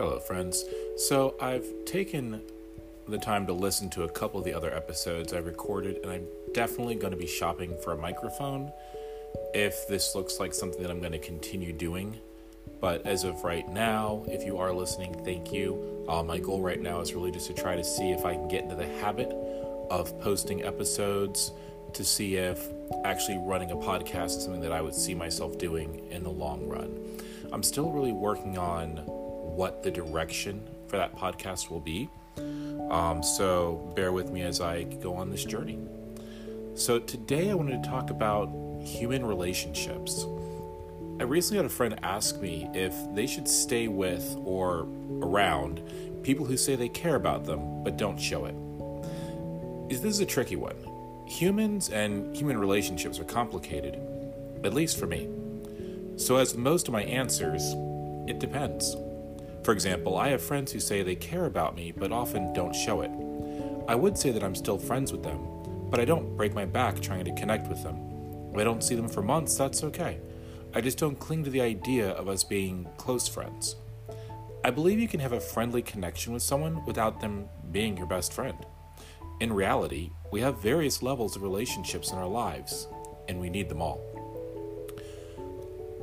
Hello, friends. So, I've taken the time to listen to a couple of the other episodes I recorded, and I'm definitely going to be shopping for a microphone if this looks like something that I'm going to continue doing. But as of right now, if you are listening, thank you. Uh, my goal right now is really just to try to see if I can get into the habit of posting episodes to see if actually running a podcast is something that I would see myself doing in the long run. I'm still really working on what the direction for that podcast will be. Um, so bear with me as I go on this journey. So today I wanted to talk about human relationships. I recently had a friend ask me if they should stay with or around people who say they care about them but don't show it. This is a tricky one. Humans and human relationships are complicated, at least for me. So, as most of my answers, it depends. For example, I have friends who say they care about me but often don't show it. I would say that I'm still friends with them, but I don't break my back trying to connect with them. If I don't see them for months, that's okay. I just don't cling to the idea of us being close friends. I believe you can have a friendly connection with someone without them being your best friend. In reality, we have various levels of relationships in our lives, and we need them all.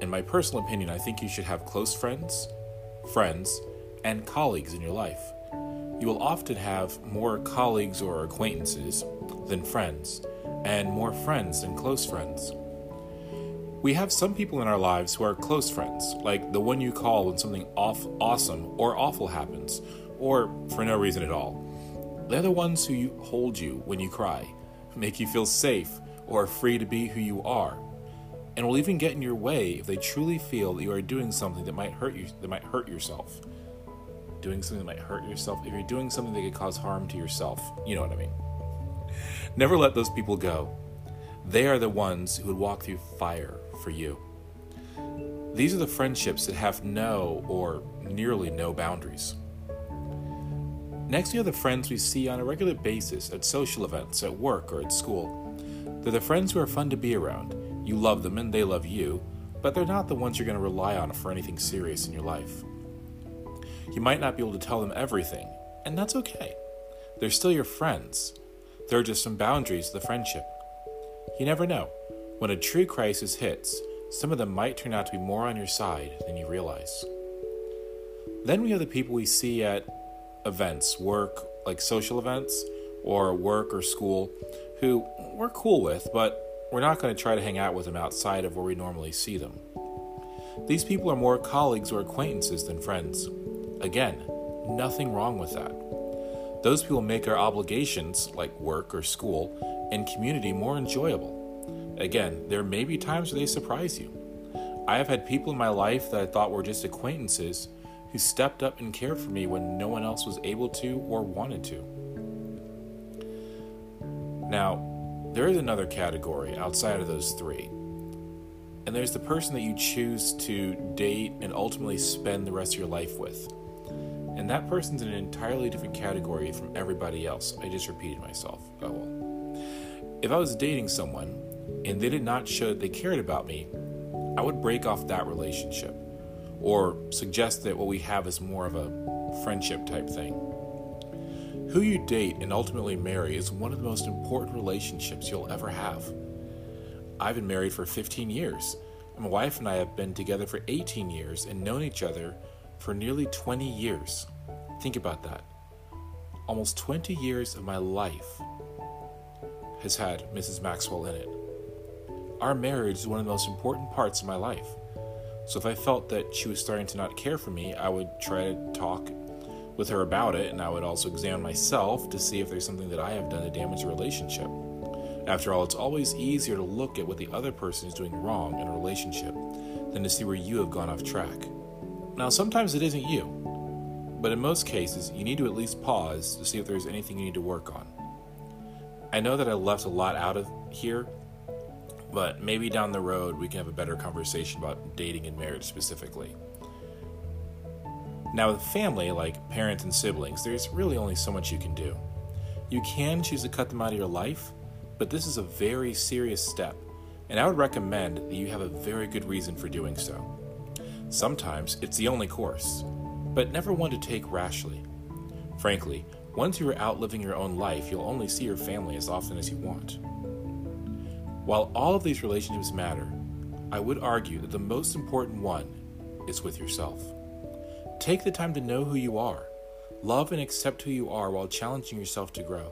In my personal opinion, I think you should have close friends, friends, and colleagues in your life. You will often have more colleagues or acquaintances than friends, and more friends than close friends. We have some people in our lives who are close friends, like the one you call when something off, awesome or awful happens, or for no reason at all. They're the ones who hold you when you cry, make you feel safe or free to be who you are, and will even get in your way if they truly feel that you are doing something that might hurt you that might hurt yourself. Doing something that might hurt yourself, if you're doing something that could cause harm to yourself, you know what I mean. Never let those people go. They are the ones who would walk through fire for you. These are the friendships that have no or nearly no boundaries. Next, we have the friends we see on a regular basis at social events, at work, or at school. They're the friends who are fun to be around. You love them and they love you, but they're not the ones you're going to rely on for anything serious in your life. You might not be able to tell them everything, and that's okay. They're still your friends. There are just some boundaries to the friendship. You never know. When a true crisis hits, some of them might turn out to be more on your side than you realize. Then we have the people we see at events, work, like social events, or work or school, who we're cool with, but we're not going to try to hang out with them outside of where we normally see them. These people are more colleagues or acquaintances than friends. Again, nothing wrong with that. Those people make our obligations, like work or school, and community more enjoyable. Again, there may be times where they surprise you. I have had people in my life that I thought were just acquaintances who stepped up and cared for me when no one else was able to or wanted to. Now, there is another category outside of those three. And there's the person that you choose to date and ultimately spend the rest of your life with. And that person's in an entirely different category from everybody else. I just repeated myself. Oh well. If I was dating someone and they did not show that they cared about me, I would break off that relationship or suggest that what we have is more of a friendship type thing. Who you date and ultimately marry is one of the most important relationships you'll ever have. I've been married for 15 years. My wife and I have been together for 18 years and known each other for nearly 20 years. Think about that. Almost 20 years of my life has had Mrs. Maxwell in it. Our marriage is one of the most important parts of my life. So if I felt that she was starting to not care for me, I would try to talk with her about it, and I would also examine myself to see if there's something that I have done to damage the relationship. After all, it's always easier to look at what the other person is doing wrong in a relationship than to see where you have gone off track. Now, sometimes it isn't you, but in most cases, you need to at least pause to see if there's anything you need to work on. I know that I left a lot out of here, but maybe down the road we can have a better conversation about dating and marriage specifically. Now, with family, like parents and siblings, there's really only so much you can do. You can choose to cut them out of your life, but this is a very serious step, and I would recommend that you have a very good reason for doing so. Sometimes it's the only course, but never one to take rashly. Frankly, once you are out living your own life, you'll only see your family as often as you want. While all of these relationships matter, I would argue that the most important one is with yourself. Take the time to know who you are, love and accept who you are while challenging yourself to grow.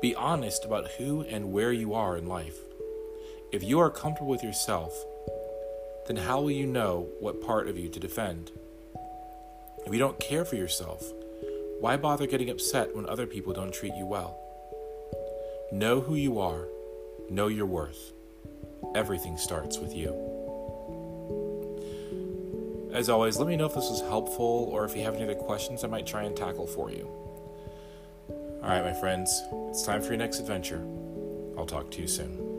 Be honest about who and where you are in life. If you are comfortable with yourself, then how will you know what part of you to defend? If you don't care for yourself, why bother getting upset when other people don't treat you well? Know who you are, know your worth. Everything starts with you. As always, let me know if this was helpful or if you have any other questions I might try and tackle for you. All right, my friends, it's time for your next adventure. I'll talk to you soon.